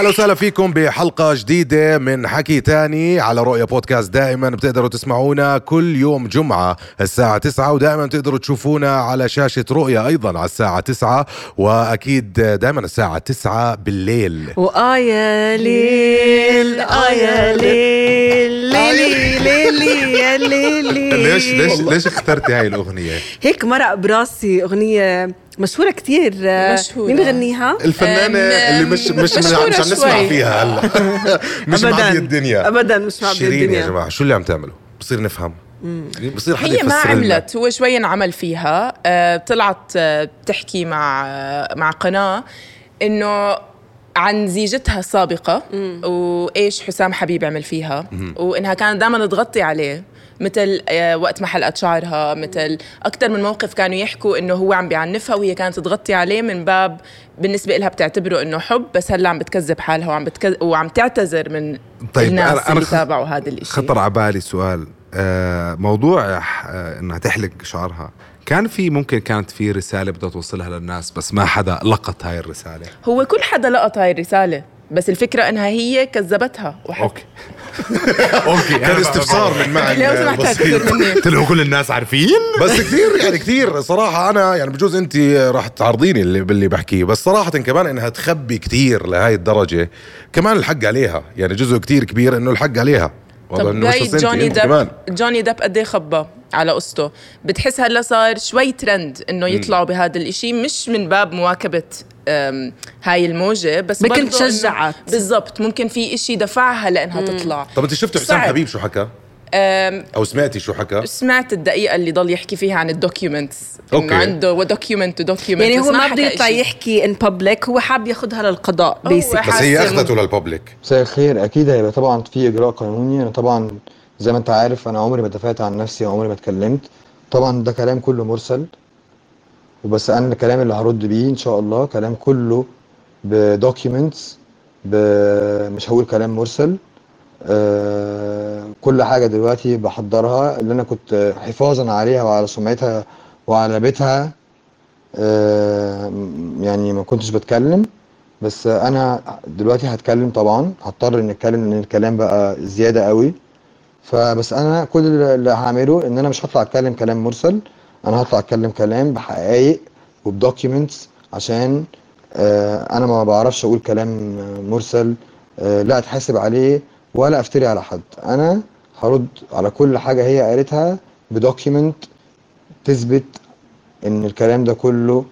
أهلا وسهلا فيكم بحلقة جديدة من حكي تاني على رؤيا بودكاست دائما بتقدروا تسمعونا كل يوم جمعة الساعة 9 ودائما بتقدروا تشوفونا على شاشة رؤيا أيضا على الساعة 9 وأكيد دائما الساعة 9 بالليل وآية ليل آية ليل ليلي ليلي يا ليلي ليش ليش ليش اخترتي هاي الأغنية؟ هيك مرق براسي أغنية مشهورة كتير. مشهورة. مين بغنيها؟ الفنانة اللي مش مش مش عم نسمع شوي. فيها هلا. مش معبية الدنيا. أبدا مش معبية شيرين يا الدنيا. جماعة شو اللي عم تعملوا؟ بصير نفهم. بصير حدا هي ما. عملت هو شوي انعمل فيها. آه، طلعت آه، بتحكي مع آه، مع قناة إنه عن زيجتها السابقة وإيش حسام حبيب عمل فيها. وإنها كانت دائما تغطي عليه. مثل آه، وقت ما حلقت شعرها مثل أكثر من موقف كانوا يحكوا إنه هو عم بيعنفها وهي كانت تغطي عليه من باب بالنسبة لها بتعتبره إنه حب بس هلأ عم بتكذب حالها وعم بتكذب وعم تعتذر من طيب، الناس أنا- اللي تابعوا هذا الإشي. خطر على بالي سؤال آه موضوع آه إنها تحلق شعرها. كان في ممكن كانت في رسالة بدها توصلها للناس بس ما حدا لقط هاي الرسالة؟ هو كل حدا لقط هاي الرسالة. بس الفكرة إنها هي كذبتها وحك okay. okay. كان استفسار من معك لو سمحت بسيط. كثير مني. طلعوا كل الناس عارفين؟ بس كثير يعني كثير صراحة أنا يعني بجوز أنت راح تعرضيني اللي باللي بحكيه. بس صراحة كمان إنها تخبي كثير لهي الدرجة. كمان الحق عليها. يعني جزء كثير كبير إنه الحق عليها. والله طب أنت، جوني كمان؟ جوني ديب قد إيه خبى على قصته بتحس هلا صار شوي ترند إنه يطلعوا بهذا الإشي مش من باب مواكبة أم، هاي الموجة بس إنه- تشجعت. بالضبط ممكن في إشي دفعها لإنها تطلع طب أنت شفت حسام. حبيب شو حكى أو سمعتي شو حكى سمعت الدقيقة اللي ضل يحكي فيها عن ال documents okay. انه عنده و document و document يعني هو ما بده يطلع إشي. يحكي in public هو حاب ياخذها للقضاء بس هي حاسم. أخذته للببليك مساء الخير أكيد هيبقى طبعا في إجراء قانوني أنا طبعا زي ما أنت عارف أنا عمري ما دافعت عن نفسي وعمري ما اتكلمت طبعا ده كلام كله مرسل وبس أنا الكلام اللي هرد بيه إن شاء الله كلام كله بدوكيومنتس مش هقول كلام مرسل. آه كل حاجة دلوقتي بحضرها اللي أنا كنت حفاظا عليها وعلى سمعتها وعلى بيتها. آه يعني ما كنتش بتكلم. بس أنا دلوقتي هتكلم طبعا هضطر إن أتكلم لأن الكلام بقى زيادة قوي. فبس أنا كل اللي هعمله إن أنا مش هطلع أتكلم كلام مرسل. أنا هطلع أتكلم كلام بحقائق وبدوكيومنتس عشان آه أنا ما بعرفش أقول كلام مرسل آه لا أتحاسب عليه ولا أفتري على حد. أنا هرد على كل حاجة هي قالتها ب document تثبت إن الكلام ده كله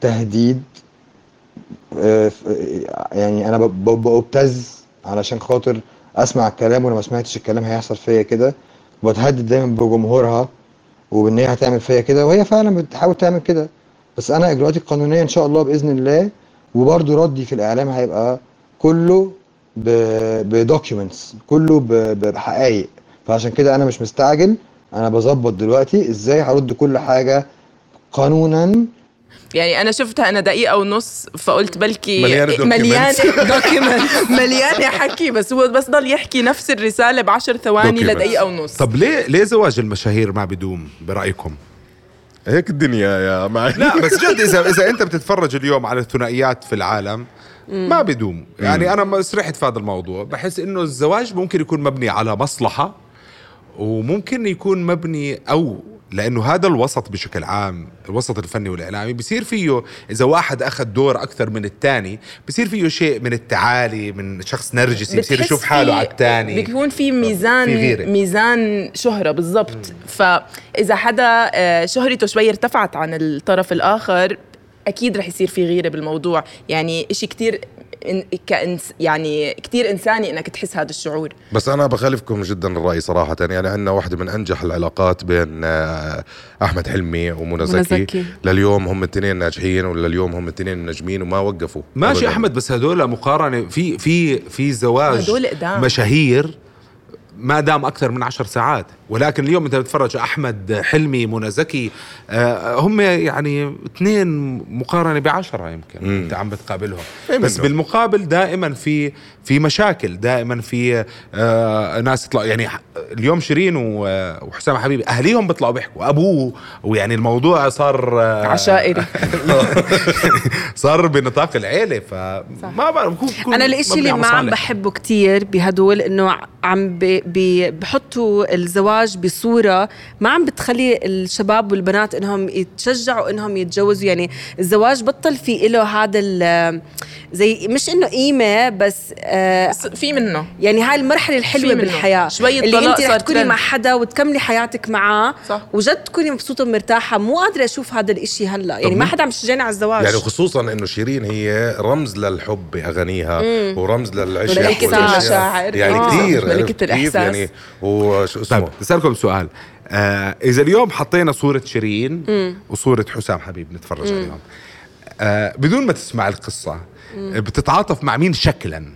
تهديد آه، يعني أنا ببتز علشان خاطر أسمع الكلام ولو ما سمعتش الكلام هيحصل فيا كده. وبتهدد دايما بجمهورها وبإن هي هتعمل فيا كده وهي فعلا بتحاول تعمل كده. بس أنا إجراءاتي القانونية إن شاء الله بإذن الله وبرده ردي في الإعلام هيبقى كله ب documents كله بحقائق فعشان كده أنا مش مستعجل أنا بظبط دلوقتي إزاي هرد كل حاجة قانونا يعني أنا شفتها أنا دقيقة ونص فقلت بلكي. مليانه دوكيومنت مليانه حكي بس هو بس ضل يحكي نفس الرسالة بعشر ثواني Documents. لدقيقة ونص. طب ليه ليه زواج المشاهير ما بدوم برأيكم؟ هيك الدنيا يا معي. لا بس جد إذا إذا أنت بتتفرج اليوم على الثنائيات في العالم ما بدوم يعني أنا ما سرحت في هذا الموضوع. بحس إنه الزواج ممكن يكون مبني على مصلحة وممكن يكون مبني أو لأنه هذا الوسط بشكل عام الوسط الفني والإعلامي بصير فيه إذا واحد أخذ دور أكثر من الثاني بصير فيه شيء من التعالي من شخص نرجسي بصير يشوف حاله على الثاني. بيكون في ميزان في غيرة. ميزان شهرة بالضبط. فإذا حدا آه، شهرته شوي ارتفعت عن الطرف الآخر أكيد رح يصير في غيرة بالموضوع. يعني كتير إن كإنس يعني كتير إنساني إنك تحس هذا الشعور بس أنا بخالفكم جدا الرأي صراحة يعني عندنا واحدة من أنجح العلاقات بين آه، أحمد حلمي ومنى منى زكي. لليوم هم الاثنين ناجحين ولليوم هم الاثنين ناجمين وما وقفوا ماشي أبداً. أحمد بس هدول مقارنة في في في زواج هدول قدام. مشاهير ما دام أكثر من عشر ساعات ولكن اليوم انت بتتفرج أحمد حلمي منى زكي آه، هم يعني اثنين مقارنة بعشرة يمكن مم. أنت عم بتقابلهم بس منه. بالمقابل دائما في في مشاكل دائما في آه ناس يطلعوا يعني اليوم شيرين وحسام حبيبي أهليهم بيطلعوا بيحكوا أبوه ويعني الموضوع صار آه عشائري صار بنطاق العيلة فما بعرف أنا الإشي اللي ما عم. بحبه كتير بهدول إنه عم بحطوا الزواج بصورة ما عم بتخلي الشباب والبنات إنهم يتشجعوا إنهم يتجوزوا. يعني الزواج بطل في له هذا زي مش إنه قيمة بس آه بس في منه يعني هاي المرحلة الحلوة. بالحياة شوية اللي انت رح تكوني. مع حدا وتكملي حياتك معاه صح. وجد تكوني مبسوطة ومرتاحة مو قادرة أشوف هذا الإشي هلا يعني ما حدا عم يشجعني على الزواج يعني خصوصا إنه شيرين هي رمز للحب باغانيها ورمز للعشق. المشاعر. يعني آه. كثير ملكة عرفت كيف؟ الإحساس. يعني وشو اسمه طيب أسألكم سؤال آه إذا اليوم حطينا صورة شيرين وصورة حسام حبيب نتفرج عليهم آه بدون ما تسمع القصة بتتعاطف مع مين شكلا؟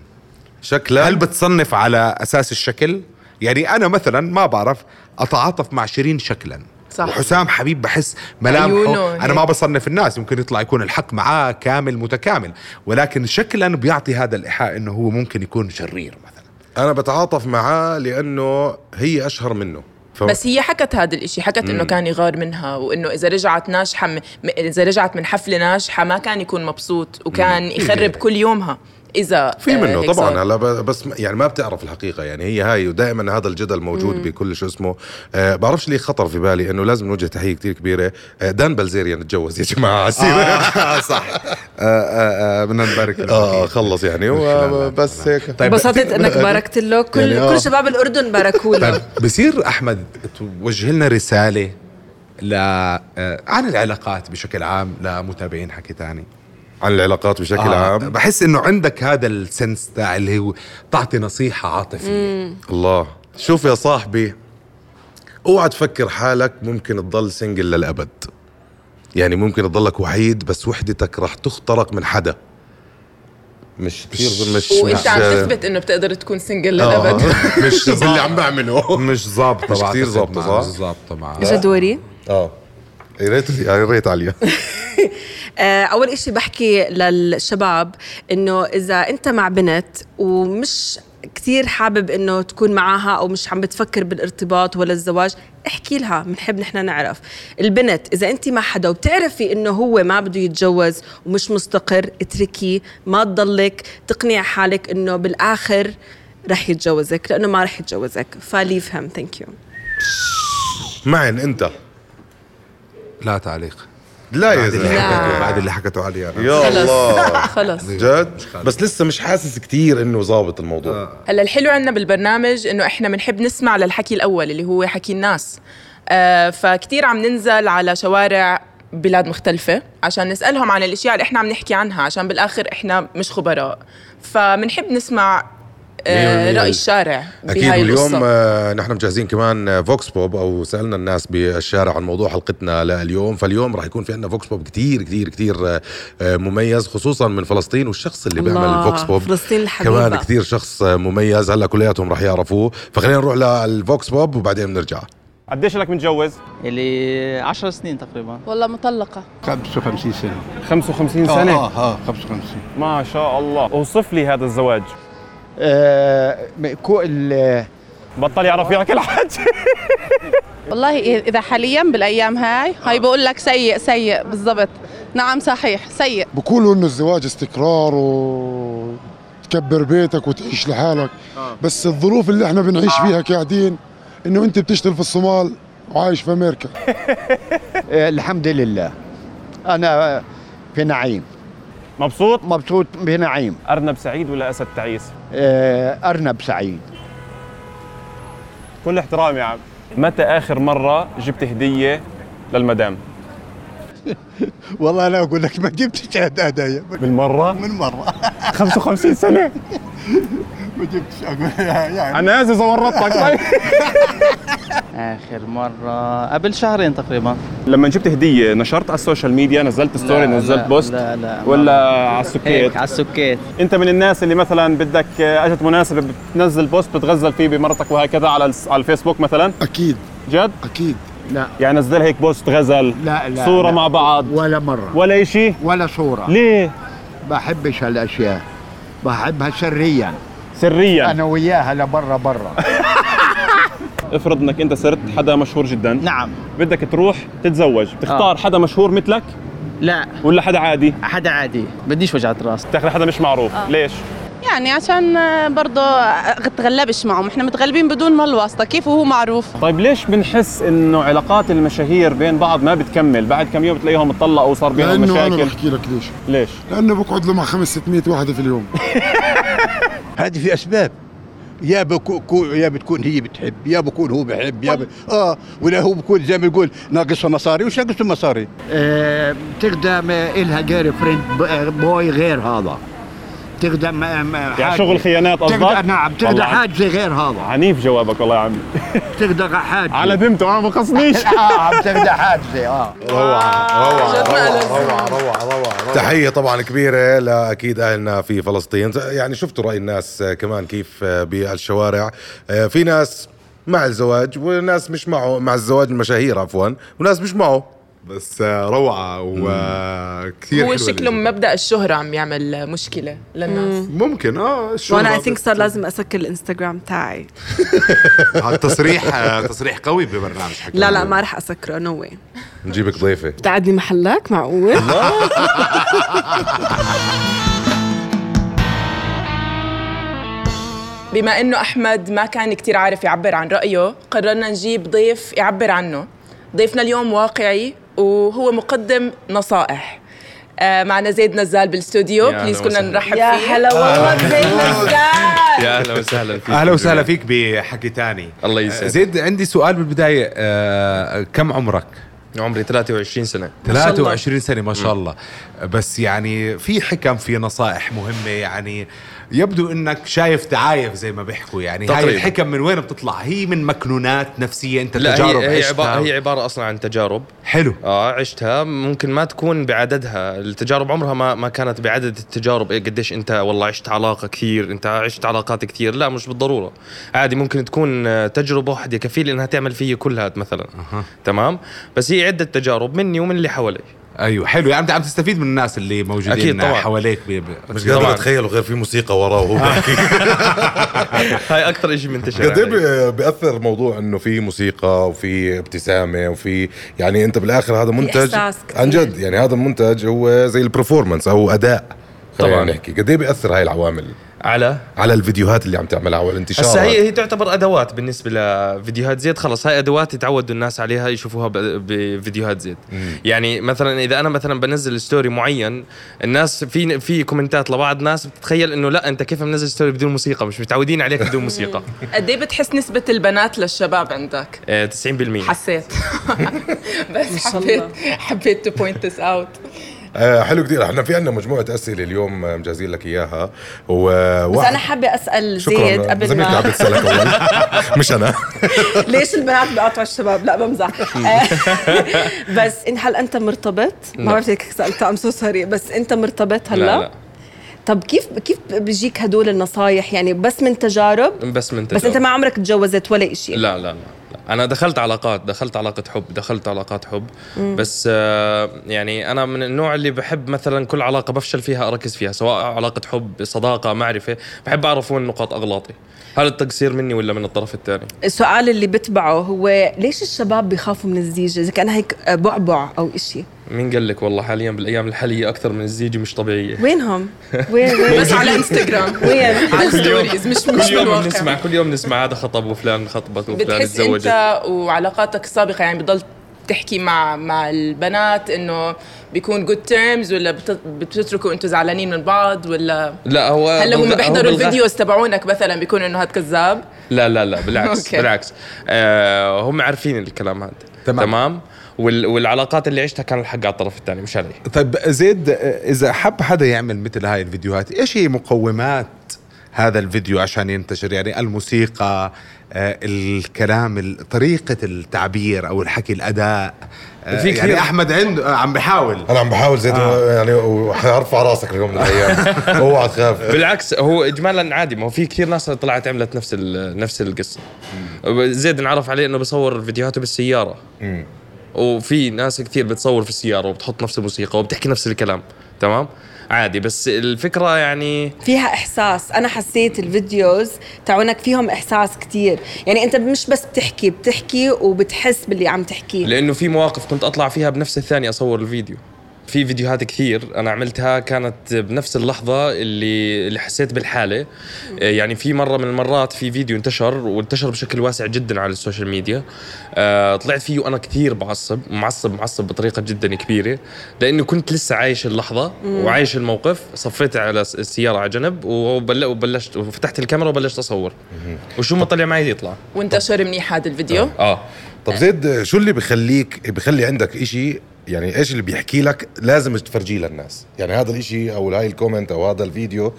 شكلا؟ هل بتصنف على أساس الشكل؟ يعني أنا مثلا ما بعرف أتعاطف مع شيرين شكلا. صح. وحسام حبيب بحس ملامحه. أنا. ما بصنف الناس يمكن يطلع يكون الحق معاه كامل متكامل. ولكن شكلا بيعطي هذا الإيحاء إنه هو ممكن يكون شرير مثلا. أنا بتعاطف معاه لأنه هي أشهر منه. ف... بس هي حكت هذا الإشي حكت إنه كان يغار منها وإنه إذا رجعت ناجحة. م- إذا رجعت من حفلة ناجحة ما كان يكون مبسوط وكان يخرب كل يومها إذا في آه، منه هيك طبعا. هلا ب- بس يعني ما بتعرف الحقيقة يعني هي هاي ودائما هذا الجدل موجود بكل شو اسمه. آه بعرفش ليه خطر في بالي إنه لازم نوجه تحية كتير كبيرة. آه دان بلزيريان تجوز يا جماعة. على السيرة. آه صح. آه آه آه بدنا نبارك له آه خلص يعني. بس هيك. طيب انبسطت إنك باركت له كل يعني آه. كل شباب الأردن باركوا له. طيب بصير أحمد توجه لنا رسالة ل عن العلاقات بشكل عام لمتابعين حكي تاني. عن العلاقات بشكل آه. عام. بحس إنه عندك هذا السنس تاع اللي هو تعطي نصيحة عاطفية. الله. شوف يا صاحبي اوعى تفكر حالك ممكن تضل سنجل للأبد. يعني ممكن تضلك وحيد بس وحدتك راح تخترق من حدا. مش كثير مش وإنت عم تثبت إنه بتقدر تكون سنجل آه، للأبد. مش اللي عم بعمله. مش ظابطة مش ظابطة، معه. صح؟ مش ظابطة معه اجا دوري آه. يا ريت يا ريت عليا. أول إشي بحكي للشباب إنه إذا أنت مع بنت ومش كتير حابب إنه تكون معاها أو مش عم بتفكر بالارتباط ولا الزواج احكي لها بنحب نحن نعرف. البنت إذا أنت مع حدا وبتعرفي إنه هو ما بده يتجوز ومش مستقر اتركيه ما تضلك تقنع حالك إنه بالآخر رح يتجوزك لأنه ما رح يتجوزك. فليف هيم ثانك يو معن أنت. لا تعليق. لا يا بعد اللي زلمة. حكته بعد اللي حكته علي أنا. يا الله. خلص. جد؟ بس لسه مش حاسس كتير إنه ظابط الموضوع. هلا الحلو عندنا بالبرنامج إنه إحنا بنحب نسمع للحكي الأول اللي هو حكي الناس. آه فكتير عم ننزل على شوارع بلاد مختلفة عشان نسألهم عن الأشياء اللي إحنا عم نحكي عنها عشان بالآخر إحنا مش خبراء. فبنحب نسمع آه. رأي الشارع أكيد بهاي واليوم القصة. آه، نحن مجهزين كمان آه، vox pop أو سألنا الناس بالشارع عن موضوع حلقتنا لليوم. فاليوم راح يكون في عندنا vox pop كتير كتير كتير آه، آه، مميز خصوصا من فلسطين والشخص اللي بيعمل ال vox pop. فلسطين الحبيبة. كمان كتير شخص مميز. هلأ كلياتهم راح يعرفوه. فخلينا نروح لل vox pop وبعدين بنرجع قديش لك متجوز؟ اللي 10 سنين تقريبا. والله مطلقة. 55 سنة. 55 سنة؟ آه آه 55 ما شاء الله. أوصف لي هذا الزواج. كو ال- بطل يعرف يحكي الحاج والله إذا حاليا بالأيام هاي هاي بقول لك سيء سيء بالضبط. نعم صحيح سيء. بقولوا إنه الزواج استقرار وتكبر بيتك وتعيش لحالك. بس الظروف اللي إحنا بنعيش فيها قاعدين إنه أنت بتشتغل في الصومال وعايش في أمريكا. آه الحمد لله. أنا في نعيم. مبسوط؟ مبسوط بنعيم أرنب سعيد ولا أسد تعيس؟ آه أرنب سعيد. كل احترام يا عم. متى آخر مرة جبت هدية للمدام؟ والله أنا أقول لك ما جبتش هدايا. بالمرة؟ من مرة. 55 سنة. ما جبتش يعني أنا ازز ورطتك طيب آخر مرة. قبل شهرين تقريبا. لما جبت هدية نشرت على ال social media نزلت ستوري لا، نزلت لا، post؟ لا، لا، ولا على السكيت؟ هيك على السكيت. أنت من الناس اللي مثلا بدك أجت مناسبة بتنزل post بتغزل فيه بمرتك وهكذا على على الفيسبوك مثلا؟ أكيد. جد؟ أكيد. لا. يعني نزل هيك post غزل؟ لا لا صورة لا. مع بعض؟ ولا مرة. ولا شيء ولا صورة. ليه؟ بحبش هالأشياء. بحبها سريا. سريا. أنا وياها لبرا برا. افرض انك انت صرت حدا مشهور جدا. نعم. بدك تروح تتزوج. بتختار حدا مشهور مثلك؟ لا. ولا حدا عادي؟ حدا عادي. بديش وجعة راس. تاخذ حدا مش معروف. ليش؟ يعني عشان آه، برضه اتغلبش معهم. إحنا متغلبين بدون ما الواسطة. كيف وهو معروف؟ طيب ليش بنحس إنه علاقات المشاهير بين بعض ما بتكمل؟ بعد كم يوم بتلاقيهم اتطلقوا وصار بينهم لأنه أنا مشاكل. بحكي لك ليش. ليش؟ لأنه بقعد له مع 5 600 واحدة في اليوم. هذه في أسباب. يا بكون يا بتكون هي بتحب يا بكون هو بحب يا ب... آه ولا هو بكون زي ما يقول ناقصه مصاري وش ناقصه مصاري؟ آه، تقدم إلها جير فريند بوي غير هذا. تقدم يعني شغل خيانات قصدك؟ نعم تقدر والله. حاجزة غير هذا. عنيف جوابك والله يا عمي. تقدر حاجزة على بنته أنا ما قصنيش آه تقدر حاجزة آه. روعة روعة روعة روعة روعة روعة تحية طبعا كبيرة لأكيد أهلنا في فلسطين. يعني شفتوا رأي الناس آه، كمان كيف آه، بالشوارع. آه، في ناس مع الزواج وناس مش معه مع الزواج المشاهير عفوا وناس مش معه. بس روعة وكثير هو شكله مبدأ الشهرة عم يعمل مشكلة للناس. ممكن آه شو وأنا اي ثينك صار لازم أسكر الإنستغرام تاعي. تصريح تصريح قوي ببرنامج حكي لا لا ما رح أسكره no way نجيبك ضيفة. بتقعدني محلك معقول؟ بما إنه أحمد ما كان كتير عارف يعبر عن رأيه قررنا نجيب ضيف يعبر عنه. ضيفنا اليوم واقعي وهو مقدم نصائح. آه معنا زيد نزال بالاستوديو يا please كنا. نرحب يا فيه. هلا والله زيد نزال. يا أهلا وسهلا فيك. أهلا وسهلا فيك بحكي تاني. الله يسعدك. زيد عندي سؤال بالبداية. آه كم عمرك؟ عمري 23 سنة. 23 سنة ما شاء الله. بس يعني في حكم في نصائح مهمة يعني يبدو إنك شايف دعايف زي ما بيحكوا يعني. هاي تقريباً. الحكم من وين بتطلع؟ هي من مكنونات نفسية أنت لا تجارب هي هي عشتها. عبارة, هي عبارة أصلا عن تجارب. حلو. آه عشتها. ممكن ما تكون بعددها. التجارب عمرها ما ما كانت بعدد التجارب. إيه قديش أنت والله عشت علاقة كثير أنت عشت علاقات كثير. لا مش بالضرورة. عادي ممكن تكون آه، تجربة واحدة كفيل إنها تعمل فيي كلها مثلا. أه. تمام؟ بس هي عدة تجارب مني ومن اللي حوالي. أيوه حلو يعني أنت عم تستفيد من الناس اللي موجودين أكيد طبعاً. حواليك. بي بي مش قادر اتخيله غير في موسيقى وراه وهو بيحكي هاي أكثر شيء منتشر قد. إيه بي- بيأثر موضوع إنه في موسيقى وفي ابتسامة وفي يعني أنت بالآخر هذا منتج. عن جد يعني هذا المنتج هو زي ال performance أو أداء طبعاً. نحكي قد إيه بيأثر هاي العوامل؟ على؟ على الفيديوهات اللي عم تعملها والانتشار هسا هي هي تعتبر أدوات بالنسبة لفيديوهات زيد خلص هاي أدوات يتعودوا الناس عليها يشوفوها ب- بفيديوهات زيد يعني مثلا إذا أنا مثلا بنزل story معين الناس في في comment ات لبعض ناس بتتخيل إنه لا أنت كيف منزل story بدون موسيقى؟ مش متعودين عليك بدون موسيقى. قد إيه بتحس نسبة البنات للشباب عندك؟ آه، 90% حسيت. بس حبيت حبيت to point this out آه حلو كثير إحنا في عندنا مجموعة أسئلة اليوم آه، مجهزين لك إياها. و بس أنا حابة أسأل زيد قبل زميلتي عم ما بتسألك اول مش أنا. ليش البنات بيقاطعوا الشباب؟ لا بمزح. بس إن هل أنت مرتبط؟ ما. بعرف هيك سالت I'm so sorry بس أنت مرتبط هلا؟ لا لا. طب كيف كيف بيجيك هدول النصايح؟ يعني بس من تجارب؟ بس من بس أنت تجارب. ما عمرك تجوزت ولا شيء لا لا لا. أنا دخلت علاقات دخلت علاقة حب دخلت علاقات حب. مم. بس آه، يعني أنا من النوع اللي بحب مثلا كل علاقة بفشل فيها أركز فيها سواء علاقة حب صداقة معرفة. بحب أعرف وين نقاط أغلاطي. هل التقصير مني ولا من الطرف الثاني؟ السؤال اللي بتبعه هو ليش الشباب بيخافوا من الزيجة؟ إذا كان هيك بعبع أو إشي. مين قال لك والله حاليا بالأيام الحالية أكثر من الزيجه مش طبيعية؟ وينهم؟ وين وين؟ بس على انستغرام وين؟ على كل يوم ال stories مش كل مش يوم بالواقع. بنسمع كل يوم نسمع هذا خطب وفلان خطبت وفلان بتحس تزوجت أنت وعلاقاتك السابقه يعني بضل تحكي مع مع البنات إنه بيكون good terms ولا بت- بتتركوا أنتوا زعلانين من بعض ولا لا هو هلا هم بيحضروا الفيديوز تبعونك مثلا بيكونوا إنه هاد كذاب؟ لا لا لا بالعكس. بالعكس. آه هم عارفين الكلام هذا. تمام. تمام؟ والعلاقات اللي عشتها كان الحق على الطرف الثاني مش علي. طيب زيد إذا حب حدا يعمل مثل هاي الفيديوهات إيش هي مقومات هذا الفيديو عشان ينتشر؟ يعني الموسيقى آه، الكلام ال- طريقة التعبير أو الحكي الأداء آه، في كثير- يعني أحمد عنده عم بحاول. أنا عم بحاول زيد آه. يعني وحارفع راسك اليوم من الأيام. اوعى تخاف بالعكس هو اجمالا عادي. ما هو في كثير ناس طلعت عملت نفس ال- نفس القصة. زيد نعرف عليه إنه بصور فيديوهاته بالسيارة. وفي ناس كثير بتصور في السيارة وبتحط نفس الموسيقى وبتحكي نفس الكلام تمام؟ عادي بس الفكرة يعني فيها إحساس. أنا حسيت الفيديوز تاعونك فيهم إحساس كتير يعني أنت مش بس بتحكي بتحكي وبتحس باللي عم تحكيه. لأنه في مواقف كنت أطلع فيها بنفس الثانية أصور الفيديو. في فيديوهات كثير أنا عملتها كانت بنفس اللحظة اللي اللي حسيت بالحالة. آه، يعني في مرة من المرات في فيديو انتشر وانتشر بشكل واسع جدا على ال social media. آه، طلعت فيه وأنا كثير بعصب معصب معصب بطريقة جدا كبيرة. لأنه كنت لسه عايش اللحظة. وعايش الموقف صفيت على الس- السيارة على جنب وبل- وبلشت وفتحت الكاميرا وبلشت أصور. وشو ما طلع معي يطلع. وانتشر منيح هذا الفيديو؟ آه. طب زيد شو اللي بخليك بخلي عندك إشي يعني إيش اللي بيحكي لك لازم تفرجيه للناس. يعني هذا الإشي أو هاي ال comment أو هذا الفيديو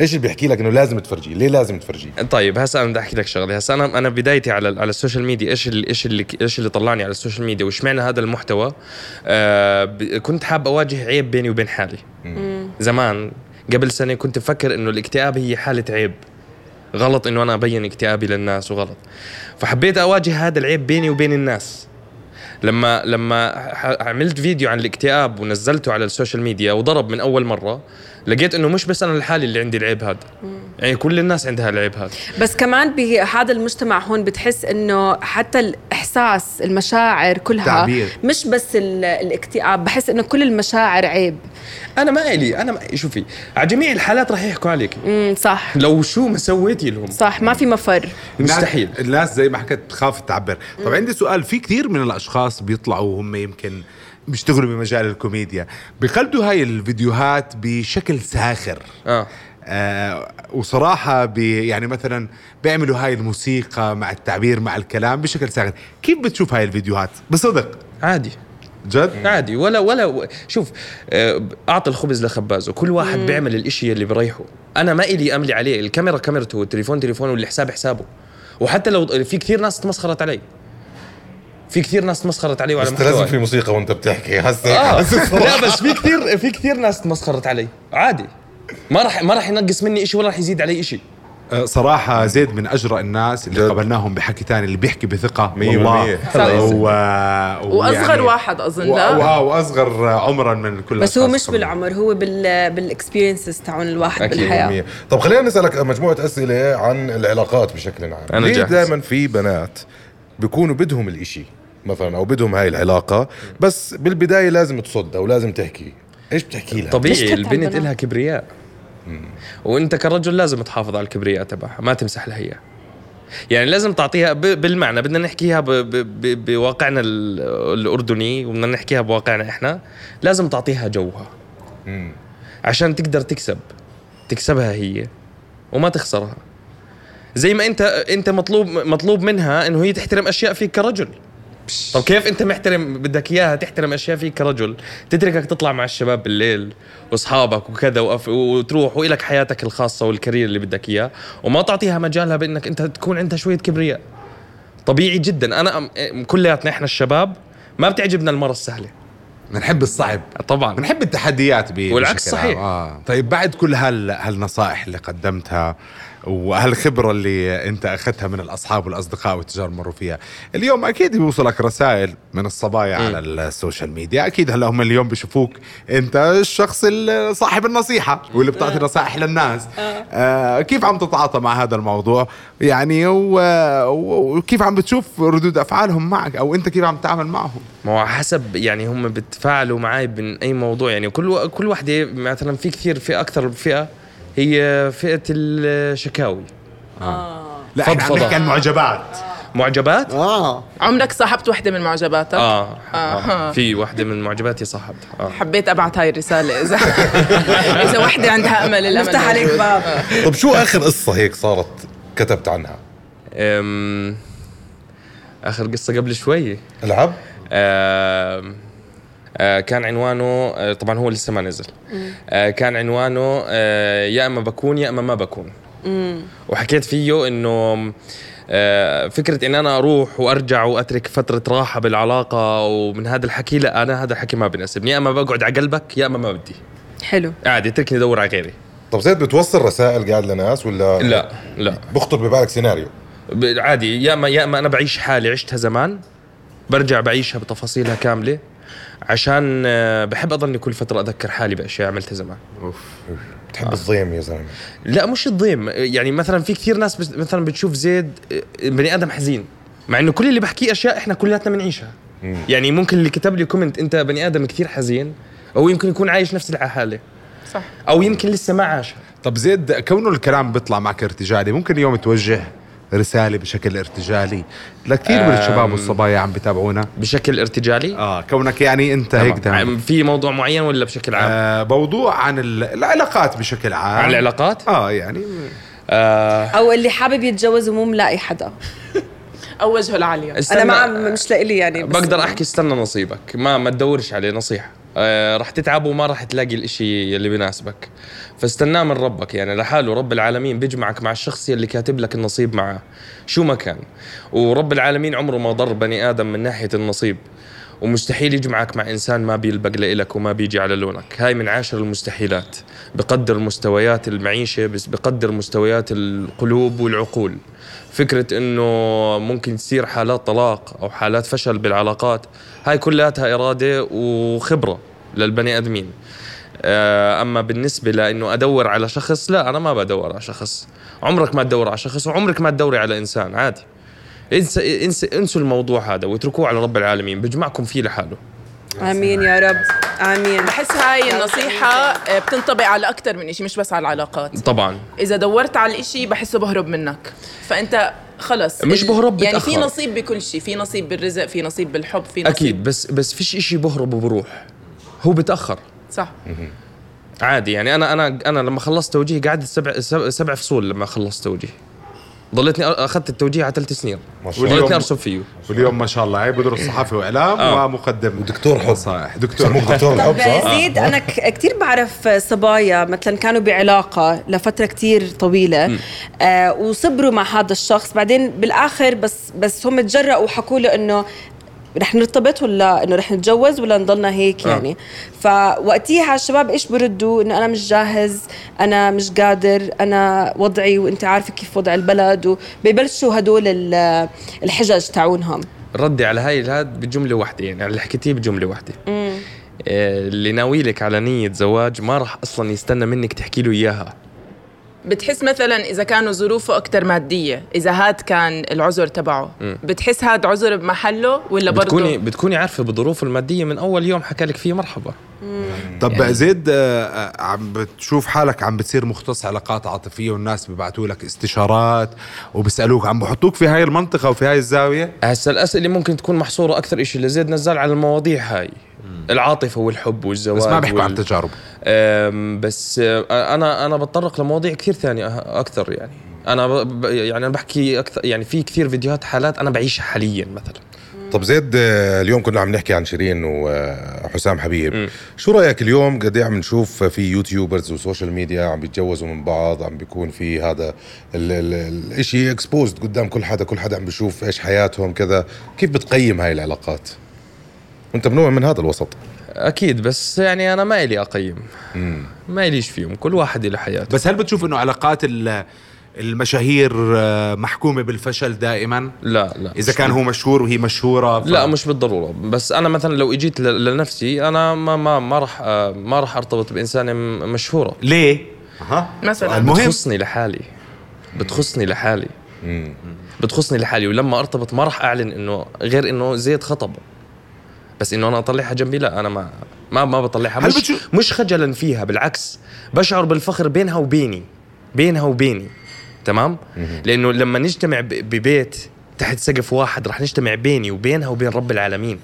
إيش اللي بيحكي لك إنه لازم تفرجيه؟ ليه لازم تفرجيه؟ طيب هسه أنا بدي أحكي لك شغلة. هسه أنا أنا بدايتي على على ال social media. إيش اللي إيش اللي إيش اللي طلعني على ال social media؟ وش معنى هذا المحتوى؟ آه كنت حاب أواجه عيب بيني وبين حالي. زمان قبل سنة كنت بفكر إنه الاكتئاب هي حالة عيب. غلط إنه أنا أبين اكتئابي للناس وغلط. فحبيت أواجه هذا العيب بيني وبين الناس. لما لما عملت فيديو عن الاكتئاب ونزلته على ال social media وضرب من أول مرة لقيت إنه مش بس أنا لحالي اللي عندي العيب هذا. يعني كل الناس عندها العيب هذا. بس كمان بهذا المجتمع هون بتحس إنه حتى الإحساس المشاعر كلها تعبير. مش بس ال- الاكتئاب بحس إنه كل المشاعر عيب. أنا ما إلي أنا ما شوفي على جميع الحالات راح يحكوا عليك. امم صح. لو شو ما سويتي لهم. صح ما في مفر. مستحيل. الناس زي ما حكيت تخاف تعبر. طب عندي سؤال في كثير من الأشخاص بيطلعوا هم يمكن بيشتغلوا بمجال الكوميديا. بيقلدوا هاي الفيديوهات بشكل ساخر. آه. آه وصراحة بي يعني مثلا بيعملوا هاي الموسيقى مع التعبير مع الكلام بشكل ساخر. كيف بتشوف هاي الفيديوهات؟ بصدق. عادي. جد؟ عادي. ولا ولا شوف آه، أعطي الخبز لخبازه. كل واحد مم. بيعمل الإشي اللي بريحه. أنا ما إلي أملي عليه. الكاميرا كاميرته والتليفون تليفونه والحساب حسابه. وحتى لو في كثير ناس تمسخرت علي. في كثير ناس تمسخرت علي وعلى بس لازم في موسيقى وانت بتحكي. هسه آه. لا بس في كثير في كثير ناس تمسخرت علي. عادي. ما راح ما راح ينقص مني شيء ولا راح يزيد علي شيء آه، صراحة زيد من أجرأ الناس اللي قابلناهم بحكي تاني اللي بيحكي بثقة. مية والله. بالمية. و... وأصغر واحد أظن. و... لا. واو واصغر عمرا من كل بس هو مش بالعمر هو بال بال experiences تاعون الواحد بالحياة. مية. طب خلينا نسألك مجموعة أسئلة عن العلاقات بشكل عام. أنا ليه. دائما في بنات بيكونوا بدهم الإشي مثلا أو بدهم هاي العلاقة. بس بالبداية لازم تصد أو لازم تحكي. إيش بتحكي لها؟ طبيعي البنت إلها كبرياء. وأنت كرجل لازم تحافظ على الكبرياء تبعها ما تمسح لها اياه يعني لازم تعطيها ب- بالمعنى بدنا نحكيها ب- ب- ب- بواقعنا ال- الأردني وبدنا نحكيها بواقعنا إحنا. لازم تعطيها جوها. عشان تقدر تكسب. تكسبها هي وما تخسرها. زي ما انت انت مطلوب مطلوب منها انه هي تحترم أشياء فيك كرجل. طب كيف انت محترم؟ بدك إياها تحترم أشياء فيك كرجل. تتركك تطلع مع الشباب بالليل وأصحابك وكذا وأف... وتروح وإلك حياتك الخاصة والكارير اللي بدك إياه. وما تعطيها مجالها بإنك أنت تكون عندها شوية كبرياء. طبيعي جدا. أنا كلياتنا إحنا الشباب ما بتعجبنا المرة السهلة. بنحب الصعب. طبعا. بنحب التحديات والعكس صحيح. آه. طيب بعد كل هال هالنصائح اللي قدمتها وهالخبرة اللي انت أخذتها من الأصحاب والأصدقاء والتجار مروا فيها. اليوم أكيد بيوصلك رسائل من الصبايا على السوشيال ميديا. أكيد هلا هم اليوم بيشوفوك انت الشخص ال- صاحب النصيحة واللي بتعطي نصائح للناس. آه كيف عم تتعاطى مع هذا الموضوع؟ يعني وكيف عم بتشوف ردود أفعالهم معك؟ أو أنت كيف عم تتعامل معهم؟ ما هو حسب يعني هم بتفاعلوا معي من أي موضوع. يعني كل كل وحدة مثلا في كثير في أكثر فئة هي فئة الشكاوي لا إحنا عم نحكي عن معجبات معجبات؟ آه عمرك صاحبت وحدة من معجباتك؟ آه, آه. آه. في وحدة من معجباتي صاحبتها آه. حبيت ابعت هاي الرسالة اذا إذا وحدة عندها أمل الأمل نفتح عليك. باب. آه. طب شو آخر قصة هيك صارت كتبت عنها؟ أم... آخر قصة قبل شوي العب أم... آه كان عنوانه آه طبعا هو لسه ما نزل. آه كان عنوانه يا أما بكون يا أما ما بكون. وحكيت فيه إنه فكرة اني أنا أروح وأرجع وأترك فترة راحة بالعلاقة ومن هذا الحكي لا أنا هذا الحكي ما بناسبني. يا أما بقعد على قلبك يا أما ما بدي. حلو. عادي اتركني أدور على غيري. طب زيد بتوصل رسائل قاعد لناس ولا؟ لا لا. بخطر ببالك سيناريو. عادي يا أما يا أما أنا بعيش حالي عشتها زمان برجع بعيشها بتفاصيلها كاملة. عشان آه، بحب اضلني كل فترة أذكر حالي بأشياء عملتها زمان. بتحب الضيم يا زلمة. لا مش الضيم. يعني مثلا في كثير ناس بس مثلا بتشوف زيد آه، بني آدم حزين مع إنه كل اللي بحكيه أشياء إحنا كلياتنا بنعيشها. يعني ممكن اللي كتب لي كومنت أنت بني آدم كثير حزين أو يمكن يكون عايش نفس الحاله صح. أو يمكن لسه ما عاشها طب زيد كونه الكلام بيطلع معك ارتجالي ممكن اليوم توجه رسالة بشكل ارتجالي. لكثير من الشباب والصبايا عم بتابعونا. بشكل ارتجالي؟ آه كونك يعني أنت هيك في موضوع معين ولا بشكل عام؟ آه موضوع عن ال- العلاقات بشكل عام. عن العلاقات؟ آه يعني. آه. أو اللي حابب يتجوز ومو ملاقي حدا. أو وجهه العاليه أنا ما مش لاقي لي يعني بس بقدر أحكي استنى نصيبك. ما ما تدورش عليه نصيحة. آه رح تتعب وما رح تلاقي الإشي اللي بيناسبك. فاستناه من ربك يعني لحاله رب العالمين بيجمعك مع الشخص اللي كاتب لك النصيب معاه شو ما كان. ورب العالمين عمره ما ضر بني آدم من ناحية النصيب. ومستحيل يجمعك مع إنسان ما بيلبق لك وما بيجي على لونك. هاي من عاشر المستحيلات. بقدر مستويات المعيشة بس بقدر مستويات القلوب والعقول. فكرة إنه ممكن تصير حالات طلاق أو حالات فشل بالعلاقات هاي كلياتها إرادة وخبرة للبني آدمين. آه، أما بالنسبة لإنه أدور على شخص لا أنا ما بدور على شخص. عمرك ما تدور على شخص وعمرك ما تدوري على إنسان عادي. إنسوا الموضوع هذا واتركوه على رب العالمين بيجمعكم فيه لحاله. آمين يا رب. آمين. بحس هاي النصيحة آه، بتنطبق على أكثر من شيء مش بس على العلاقات. طبعا. إذا دورت على الإشي بحسه بهرب منك. فأنت خلص مش بهرب، يعني بتأخر. في نصيب بكل شيء. في نصيب بالرزق في نصيب بالحب في نصيب أكيد بس بس فيش إشي بهرب وبروح. هو بتأخر. صح. عادي يعني أنا أنا أنا لما خلصت توجيه قعدت سبع سبع, سبع فصول لما خلصت توجيه. ضليتني أخذت التوجيه على ثلاث سنين. ضليتني أرسم فيه. واليوم ما شاء الله. هي بدرس صحافه وإعلام آه. ومقدم. ودكتور حب. نصائح. دكتور سموك دكتور الحب طب صح؟ زيد أنا ك- كتير بعرف صبايا مثلا كانوا بعلاقة لفترة كتير طويلة آه وصبروا مع هذا الشخص. بعدين بالآخر بس بس هم تجرأوا وحكوا له إنه رح نرتبط ولا إنه رح نتجوز ولا نضلنا هيك آه. يعني؟ فوقتيها الشباب إيش بردوا؟ إنه أنا مش جاهز أنا مش قادر أنا وضعي وأنت عارفة كيف وضع البلد وبيبلشوا هدول ال- الحجج تاعونهم ردي على هاي الهاد بجملة واحدة يعني على اللي حكيتيه بجملة واحدة آه، اللي ناوي لك على نية زواج ما راح أصلا يستنى منك تحكي له إياها. بتحس مثلا إذا كانوا ظروفه أكثر مادية إذا هاد كان العذر تبعه مم. بتحس هاد عذر بمحله ولا بتكوني برضه بتكوني عارفة بظروفه المادية من أول يوم حكى لك فيه مرحبا. طب يعني- زيد آه، آه، عم بتشوف حالك عم بتصير مختص علاقات عاطفية والناس بيبعتوا لك استشارات وبيسألوك عم بحطوك في هاي المنطقة وفي هاي الزاوية؟ هسا الأسئلة ممكن تكون محصورة أكثر شيء لزيد نزال على المواضيع هاي. العاطفة والحب والزواج بس ما بيحكوا عن وال- تجارب أم، بس آه، أنا أنا بتطرق لمواضيع كثير ثانية أه- أكثر يعني. أنا ب- يعني أنا بحكي أكثر يعني في كثير فيديوهات حالات أنا بعيشها حاليا مثلا. طب زيد آه، اليوم كنا عم نحكي عن شيرين وحسام حبيب. شو رأيك اليوم قد إيه عم نشوف في YouTubers و social media عم بيتجوزوا من بعض عم بيكون في هذا ال- ال- الإشي exposed قدام كل حدا كل حدا عم بيشوف إيش حياتهم كذا. كيف بتقيم هاي العلاقات؟ وانت منوع من هذا الوسط. أكيد بس يعني أنا ما إلي أقيم. ما إليش فيهم كل واحد له حياته. بس هل بتشوف إنه علاقات ال- المشاهير آه، محكومة بالفشل دائما؟ لا لا. إذا كان هو مشهور وهي مشهورة ف... لا مش بالضرورة. بس أنا مثلا لو إجيت لنفسي أنا ما ما ما راح آه، ما راح أرتبط بإنسانة مشهورة. ليه؟ أها. مثلا. المهم بتخصني لحالي. بتخصني لحالي. بتخصني لحالي ولما أرتبط ما راح أعلن إنه غير إنه زيد خطب. بس إنه أنا أطلعها جنبي؟ لا أنا ما ما ما بطلعها. مش بتشوف- مش خجلا فيها بالعكس. بشعر بالفخر بينها وبيني بينها وبيني. تمام؟ لأنه لما نجتمع ببيت تحت سقف واحد رح نجتمع بيني وبينها وبين رب العالمين.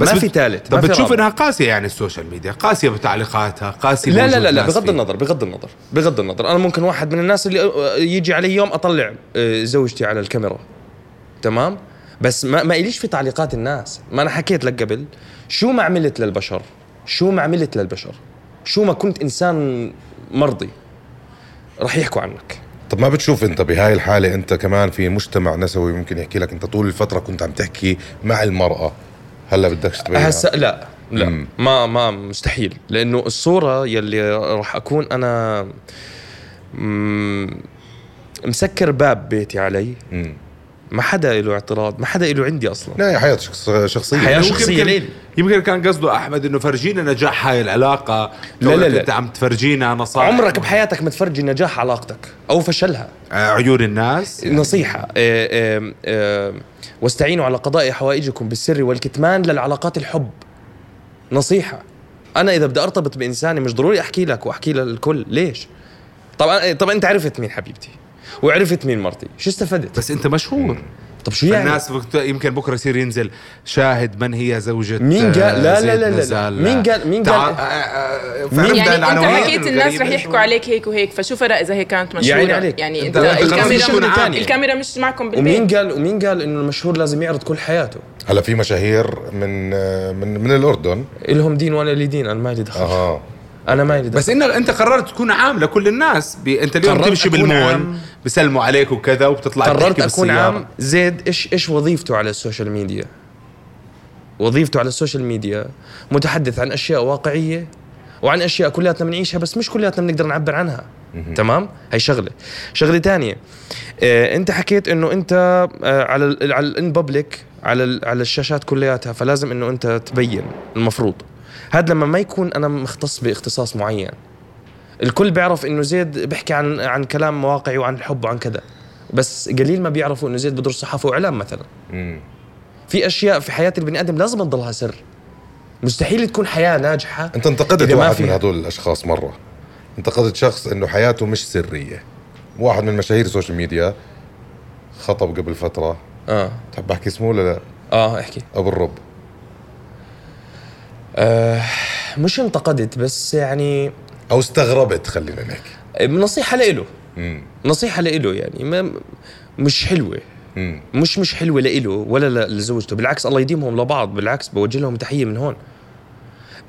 بس ما بت- في ثالث طب بتشوف. إنها قاسية يعني ال social media؟ قاسية بتعليقاتها قاسية لا لا لا لا بغض. النظر بغض النظر بغض النظر. أنا ممكن واحد من الناس اللي آه، يجي علي يوم أطلع آه، زوجتي على الكاميرا. تمام؟ بس ما ما إليش في تعليقات الناس. ما أنا حكيت لك قبل شو ما عملت للبشر؟ شو ما عملت للبشر؟ شو ما كنت إنسان مرضي؟ رح يحكوا عنك. طب ما بتشوف أنت بهاي الحالة أنت كمان في مجتمع نسوي ممكن يحكي لك أنت طول الفترة كنت عم تحكي مع المرأة. هلأ بدكش تبينها هسا لا لا. ما ما مستحيل. لأنه الصورة يلي راح أكون أنا مم، مسكر باب بيتي علي. ما حدا له اعتراض ما حدا له عندي أصلا. لا هي حياة شخص شخصية. حياة يمكن- شخصية ليلي. يمكن كان قصده أحمد إنه فرجينا نجاح هاي العلاقة. لا، لا، لا. أنت عم تفرجينا نصائح. عمرك بحياتك ما تفرجي نجاح علاقتك أو فشلها؟ عيون الناس. نصيحة. آه، آه، آه، واستعينوا على قضاء حوائجكم بالسر والكتمان للعلاقات الحب. نصيحة. أنا إذا بدي أرتبط بإنسانة مش ضروري أحكي لك وأحكي للكل. ليش؟ طبعا طبعا أنت عرفت مين حبيبتي. وعرفت مين مرتي شو استفدت؟ بس أنت مشهور طب شو يعني؟ الناس يمكن بكرة يصير ينزل شاهد من هي زوجة مين قال آه، لا لا لا لا, لا. مين قال مين قال آه، آه، مين- يعني أنت حكيت الناس رح يحكوا عليك هيك وهيك فشو فرق إذا هي كانت يا مشهورة عيني عليك. يعني انت- انت, انت الكاميرا تانية. الكاميرا مش معكم بالبيت ومين قال ومين قال إنه المشهور لازم يعرض كل حياته؟ هلا في مشاهير من من من الأردن إلهم دين ولا لي دين أنا ما لي دخل أها أنا ما لي بس انك أنت قررت تكون عام لكل الناس بي... أنت اليوم تمشي بالمول. بسلموا عليك وكذا وبتطلع قررت أكون. عام. زيد إيش إيش وظيفته على ال social media؟ وظيفته على ال social media متحدث عن أشياء واقعية وعن أشياء كلياتنا بنعيشها بس مش كلياتنا بنقدر نعبر عنها. تمام؟ هي شغلة. شغلة تانية آه أنت حكيت إنه أنت آه على ال على الان بابليك على ال على الشاشات كلياتها فلازم إنه أنت تبين المفروض. هذا لما ما يكون أنا مختص باختصاص معين. الكل بيعرف إنه زيد بيحكي عن عن كلام واقعي وعن الحب وعن كذا. بس قليل ما بيعرفوا إنه زيد بدرس صحافة وإعلام مثلا. في أشياء في حياة البني آدم لازم تضلها سر. مستحيل تكون حياة ناجحة أنت انتقدت واحد من. هدول الأشخاص مرة. انتقدت شخص إنه حياته مش سرية. واحد من مشاهير السوشيال ميديا خطب قبل فترة. آه. تحب أحكي اسمه ولا لا؟ آه احكي. أبو الرب. آه مش انتقدت بس يعني أو استغربت خلينا نحكي. نصيحة لإله. نصيحة لإله يعني ما مش حلوة. مم. مش مش حلوة لإله ولا لزوجته بالعكس الله يديمهم لبعض بالعكس بوجه لهم تحية من هون.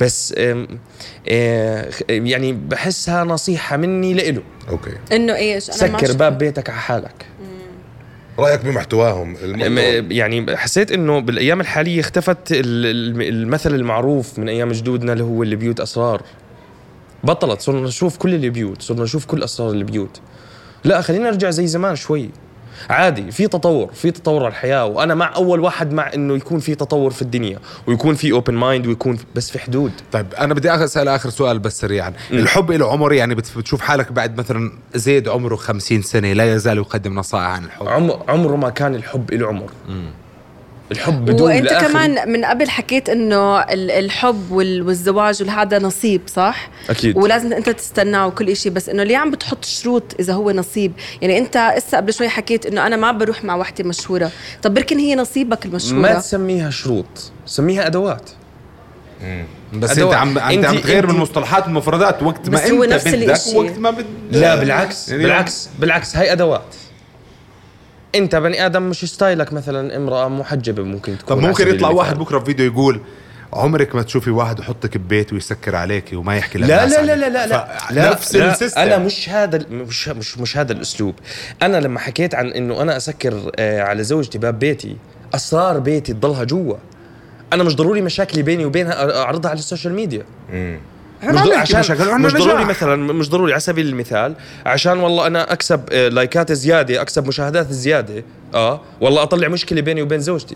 بس آم، آه، يعني بحسها نصيحة مني لإله. أوكي. إنه إيش؟ أنا ما سكر. باب بيتك على حالك. رأيك بمحتواهم م- يعني حسيت إنه بالأيام الحالية اختفت ال- ال- المثل المعروف من أيام جدودنا اللي هو البيوت أسرار. بطلت صرنا نشوف كل البيوت صرنا نشوف كل أسرار البيوت لا خلينا نرجع زي زمان شوي. عادي في تطور في تطور على الحياة وأنا مع أول واحد مع إنه يكون في تطور في الدنيا ويكون في open mind ويكون في بس في حدود. طيب أنا بدي أسأل آخر سؤال بس سريعا. الحب له عمر يعني بت- بتشوف حالك بعد مثلا زيد عمره 50 سنة لا يزال يقدم نصائح عن الحب. عمر عمره ما كان الحب له عمر. الحب بدون وانت لآخر- كمان من قبل حكيت إنه ال- الحب وال- والزواج وهذا نصيب صح؟ أكيد. ولازم أنت تستناه وكل شيء بس إنه ليه عم بتحط شروط إذا هو نصيب؟ يعني أنت هسه قبل شوي حكيت إنه أنا ما بروح مع وحدة مشهورة، طب بركن هي نصيبك المشهورة ما تسميها شروط سميها أدوات بس أنت أدوات. عم أنت عم تغير من مصطلحات المفردات وقت ما أنت بدك. وقت ما بد لا بالعكس يعني بالعكس بالعكس هاي أدوات انت بني آدم مش style ك مثلا امرأة محجبة ممكن تكون طب ممكن يطلع. واحد بكرة في فيديو يقول عمرك ما تشوفي واحد يحطك ببيت ويسكر عليكي وما يحكي لا للناس لا لا. لا لا لا, لا نفس لا ال system. أنا مش هذا مش مش مش هذا الأسلوب. أنا لما حكيت عن إنه أنا أسكر آه، على زوجتي باب بيتي أسرار بيتي تضلها جوا. أنا مش ضروري مشاكلي بيني وبينها أعرضها على ال social media. إحنا عشان مشاكل، مش ضروري. مثلا مش ضروري على سبيل المثال عشان والله أنا أكسب آه، لايكات زيادة أكسب مشاهدات زيادة آه والله أطلع مشكلة بيني وبين زوجتي.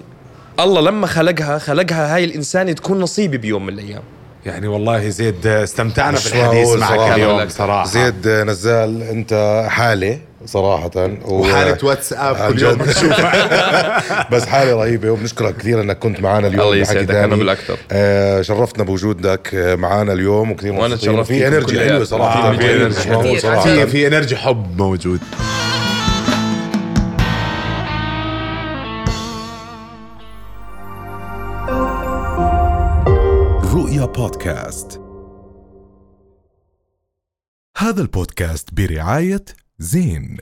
الله لما خلقها خلقها هاي الإنسانة تكون نصيبي بيوم من الأيام. يعني والله زيد استمتعنا بالحديث معك صراحة. اليوم صراحة زيد نزال أنت حالة صراحة و- وحالة واتساب كل يوم بس حالة رهيبة وبنشكرك كثير أنك كنت معنا اليوم الله يسعدك، تاني. أنا بالأكثر. آه شرفتنا بوجودك آه، معنا اليوم وكثير مبسوطين. تشرفت في energy. حلوة صراحة في في في energy حب موجود بودكاست. هذا البودكاست برعاية زين.